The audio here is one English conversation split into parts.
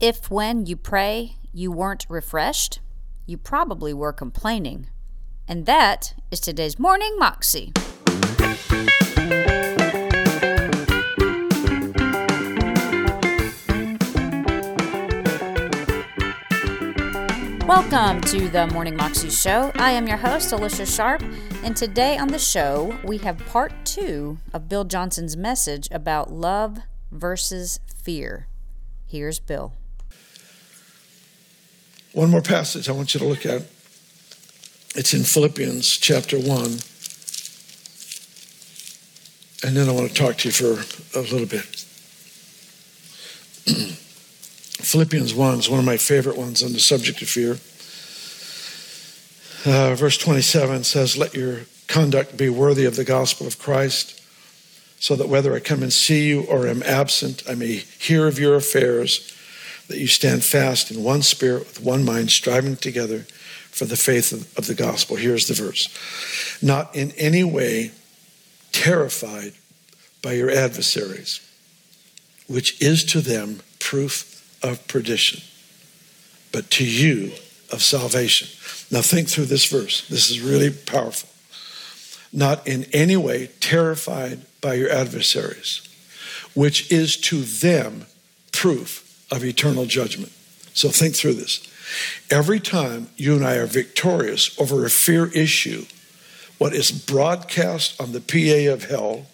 If when you pray you weren't refreshed, you probably were complaining. And that is today's Morning Moxie. Welcome to the Morning Moxie Show. I am your host, Alicia Sharp, and today on the show we have part two of Bill Johnson's message about love versus fear. Here's Bill. One more passage I want you to look at. It's in Philippians chapter 1. And then I want to talk to you for a little bit. Philippians 1 is one of my favorite ones on the subject of fear. Uh, verse 27 says, Let your conduct be worthy of the gospel of Christ, so that whether I come and see you or am absent, I may hear of your affairs, that you stand fast in one spirit, with one mind, striving together for the faith of, of the gospel. Here's the verse Not in any way terrified by your adversaries, which is to them proof of perdition, but to you of salvation. Now, think through this verse. This is really powerful. Not in any way terrified by your adversaries, which is to them proof of eternal judgment. So, think through this. Every time you and I are victorious over a fear issue, what is broadcast on the PA of hell,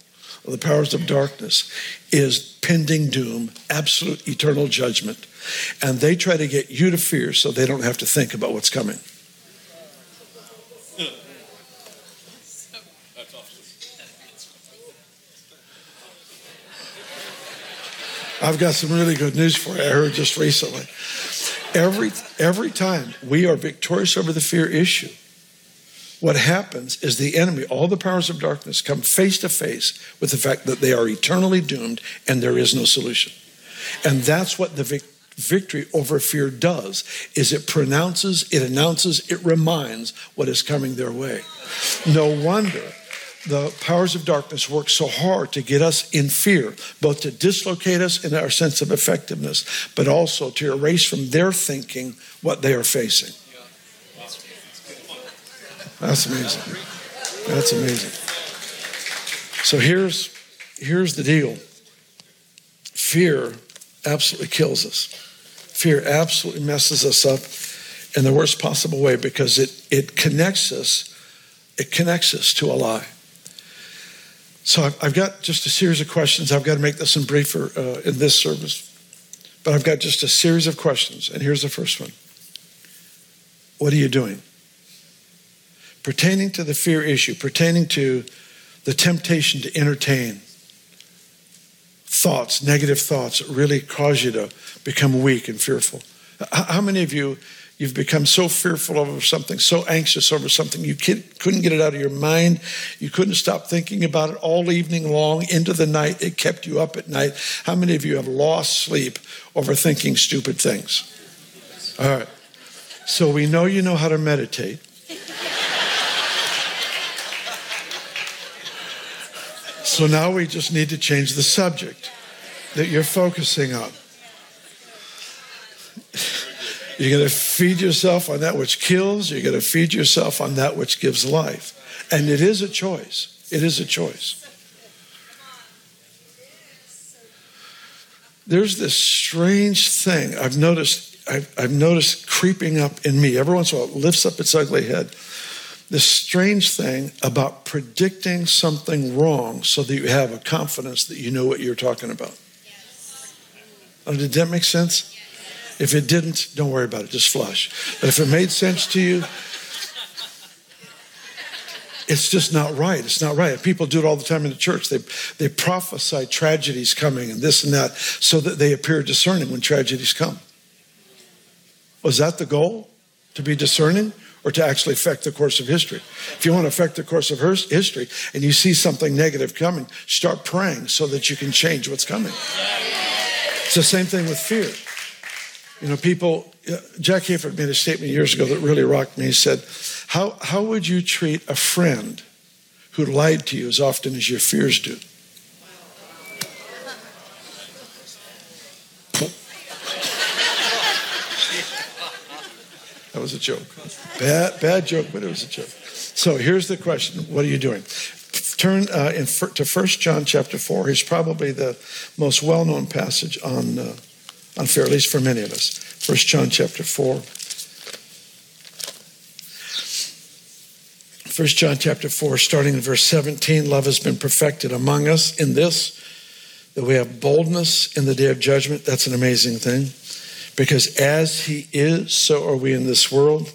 or the powers of darkness, is pending doom, absolute eternal judgment. And they try to get you to fear so they don't have to think about what's coming. I've got some really good news for you. I heard just recently. Every, every time we are victorious over the fear issue, what happens is the enemy, all the powers of darkness, come face to face with the fact that they are eternally doomed and there is no solution. And that's what the vic- victory over fear does is it pronounces, it announces, it reminds what is coming their way. No wonder the powers of darkness work so hard to get us in fear, both to dislocate us in our sense of effectiveness, but also to erase from their thinking what they are facing. That's amazing. That's amazing. So here's here's the deal. Fear absolutely kills us. Fear absolutely messes us up in the worst possible way because it it connects us. It connects us to a lie. So I've, got just a series of questions. I've got to make this in briefer uh, in this service, but I've got just a series of questions. And here's the first one: What are you doing? pertaining to the fear issue, pertaining to the temptation to entertain thoughts, negative thoughts really cause you to become weak and fearful. How many of you, you've become so fearful over something, so anxious over something, you couldn't get it out of your mind, you couldn't stop thinking about it all evening long, into the night, it kept you up at night. How many of you have lost sleep over thinking stupid things? All right. So we know you know how to meditate. So now we just need to change the subject that you're focusing on. You're going to feed yourself on that which kills, you're going to feed yourself on that which gives life. And it is a choice. It is a choice. There's this strange thing I've noticed I've, I've noticed creeping up in me. Every once in a while, it lifts up its ugly head this strange thing about predicting something wrong so that you have a confidence that you know what you're talking about. Oh, did that make sense? If it didn't, don't worry about it, just flush. But if it made sense to you, it's just not right. It's not right. People do it all the time in the church. They, they prophesy tragedies coming and this and that so that they appear discerning when tragedies come. Was that the goal? To be discerning? or to actually affect the course of history. If you want to affect the course of history and you see something negative coming, start praying so that you can change what's coming. It's the same thing with fear. You know, people, Jack Hayford made a statement years ago that really rocked me. He said, How, how would you treat a friend who lied to you as often as your fears do? That was a joke. Bad, bad joke, but it was a joke. So here's the question What are you doing? Turn uh, in, to 1 John chapter 4. Here's probably the most well known passage on, uh, on fear, at least for many of us. 1 John chapter 4. 1 John chapter 4, starting in verse 17, love has been perfected among us in this, that we have boldness in the day of judgment. That's an amazing thing. Because as he is, so are we in this world.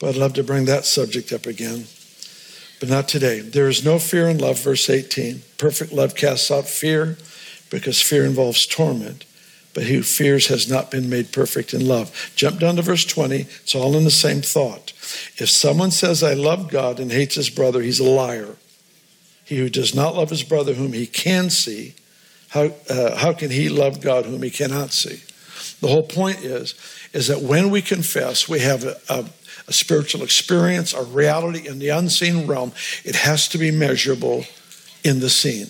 But I'd love to bring that subject up again. But not today. There is no fear in love, verse 18. Perfect love casts out fear because fear involves torment. But who fears has not been made perfect in love. Jump down to verse 20. It's all in the same thought. If someone says, I love God and hates his brother, he's a liar. He who does not love his brother whom he can see, how, uh, how can he love God whom he cannot see? The whole point is, is that when we confess, we have a, a, a spiritual experience, a reality in the unseen realm. It has to be measurable in the seen.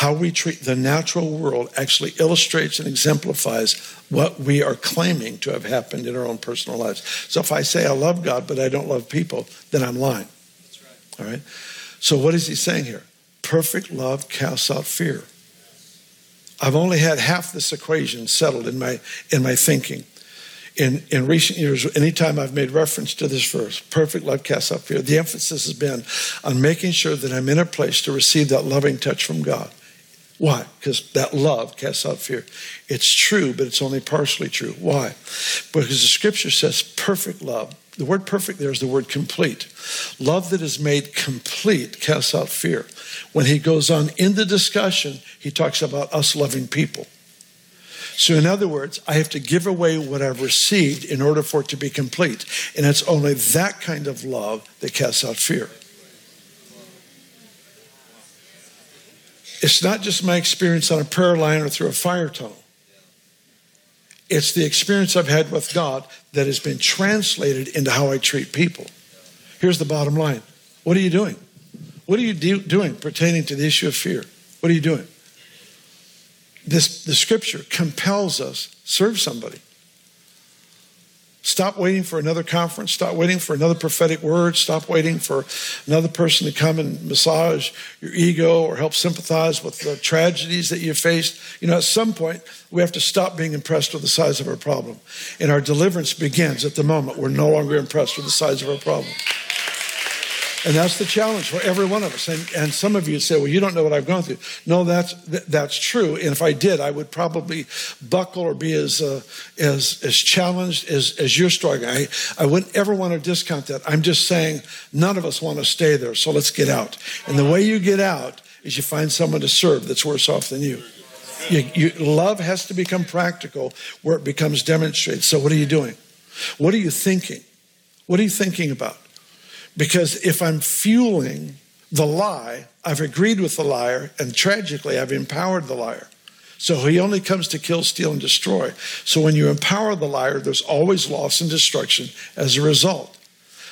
How we treat the natural world actually illustrates and exemplifies what we are claiming to have happened in our own personal lives. So if I say I love God, but I don't love people, then I'm lying. That's right. All right? So what is he saying here? Perfect love casts out fear. I've only had half this equation settled in my in my thinking. In, in recent years, anytime I've made reference to this verse, perfect love casts out fear, the emphasis has been on making sure that I'm in a place to receive that loving touch from God. Why? Because that love casts out fear. It's true, but it's only partially true. Why? Because the scripture says perfect love. The word perfect there is the word complete. Love that is made complete casts out fear. When he goes on in the discussion, he talks about us loving people. So, in other words, I have to give away what I've received in order for it to be complete. And it's only that kind of love that casts out fear. It's not just my experience on a prayer line or through a fire tunnel. It's the experience I've had with God that has been translated into how I treat people. Here's the bottom line What are you doing? What are you do, doing pertaining to the issue of fear? What are you doing? This, the scripture compels us serve somebody. Stop waiting for another conference. Stop waiting for another prophetic word. Stop waiting for another person to come and massage your ego or help sympathize with the tragedies that you faced. You know, at some point, we have to stop being impressed with the size of our problem. And our deliverance begins at the moment we're no longer impressed with the size of our problem. And that's the challenge for every one of us. And, and some of you say, well, you don't know what I've gone through. No, that's, that's true. And if I did, I would probably buckle or be as, uh, as, as challenged as, as you're struggling. I, I wouldn't ever want to discount that. I'm just saying none of us want to stay there. So let's get out. And the way you get out is you find someone to serve that's worse off than you. You, you. Love has to become practical where it becomes demonstrated. So what are you doing? What are you thinking? What are you thinking about? Because if I'm fueling the lie, I've agreed with the liar, and tragically, I've empowered the liar. So he only comes to kill, steal, and destroy. So when you empower the liar, there's always loss and destruction as a result.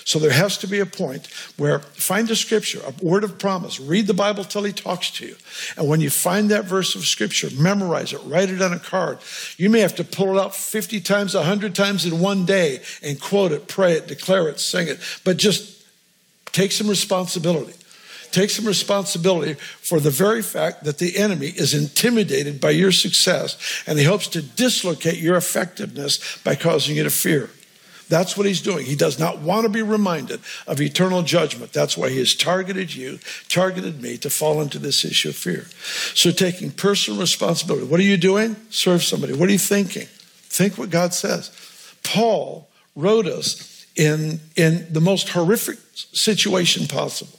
So there has to be a point where find a scripture, a word of promise, read the Bible till he talks to you. And when you find that verse of scripture, memorize it, write it on a card. You may have to pull it out 50 times, 100 times in one day and quote it, pray it, declare it, sing it. But just Take some responsibility. Take some responsibility for the very fact that the enemy is intimidated by your success and he hopes to dislocate your effectiveness by causing you to fear. That's what he's doing. He does not want to be reminded of eternal judgment. That's why he has targeted you, targeted me to fall into this issue of fear. So, taking personal responsibility. What are you doing? Serve somebody. What are you thinking? Think what God says. Paul wrote us in, in the most horrific situation possible.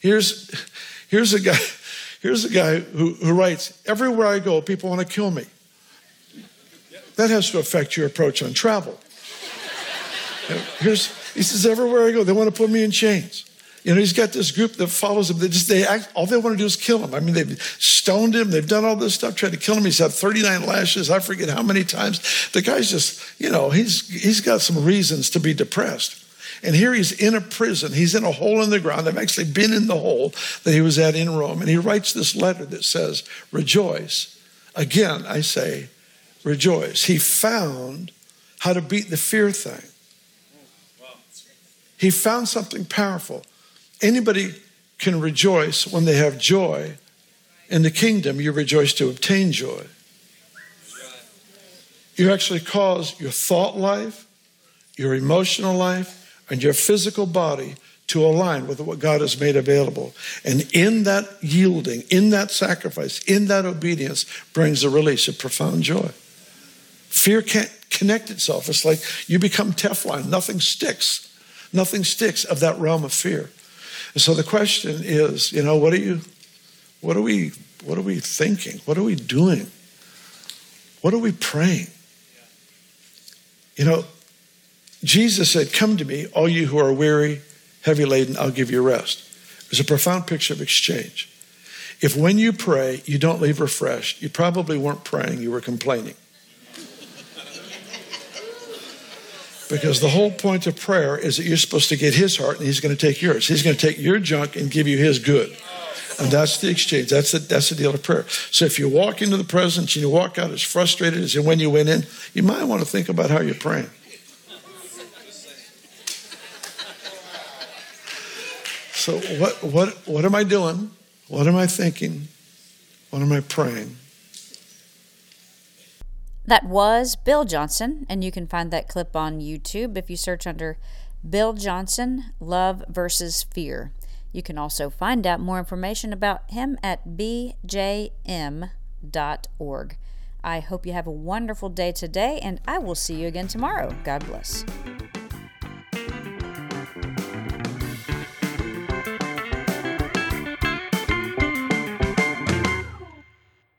Here's, here's a guy, here's a guy who, who writes, Everywhere I go, people want to kill me. That has to affect your approach on travel. Here's, he says, Everywhere I go, they want to put me in chains. You know, he's got this group that follows him. They just, they act, all they want to do is kill him. I mean, they've stoned him. They've done all this stuff, tried to kill him. He's had 39 lashes. I forget how many times. The guy's just, you know, he's, he's got some reasons to be depressed. And here he's in a prison. He's in a hole in the ground. I've actually been in the hole that he was at in Rome. And he writes this letter that says, Rejoice. Again, I say, rejoice. He found how to beat the fear thing. He found something powerful. Anybody can rejoice when they have joy. In the kingdom, you rejoice to obtain joy. You actually cause your thought life, your emotional life, and your physical body to align with what God has made available. And in that yielding, in that sacrifice, in that obedience, brings a release of profound joy. Fear can't connect itself. It's like you become Teflon, nothing sticks. Nothing sticks of that realm of fear. And so the question is, you know, what are you what are we what are we thinking? What are we doing? What are we praying? You know, Jesus said, Come to me, all you who are weary, heavy laden, I'll give you rest. There's a profound picture of exchange. If when you pray, you don't leave refreshed, you probably weren't praying, you were complaining. Because the whole point of prayer is that you're supposed to get his heart and he's going to take yours. He's going to take your junk and give you his good. And that's the exchange. That's the, that's the deal of prayer. So if you walk into the presence and you walk out as frustrated as when you went in, you might want to think about how you're praying. So what what what am I doing? What am I thinking? What am I praying? That was Bill Johnson, and you can find that clip on YouTube if you search under Bill Johnson Love versus Fear. You can also find out more information about him at bjm.org. I hope you have a wonderful day today, and I will see you again tomorrow. God bless.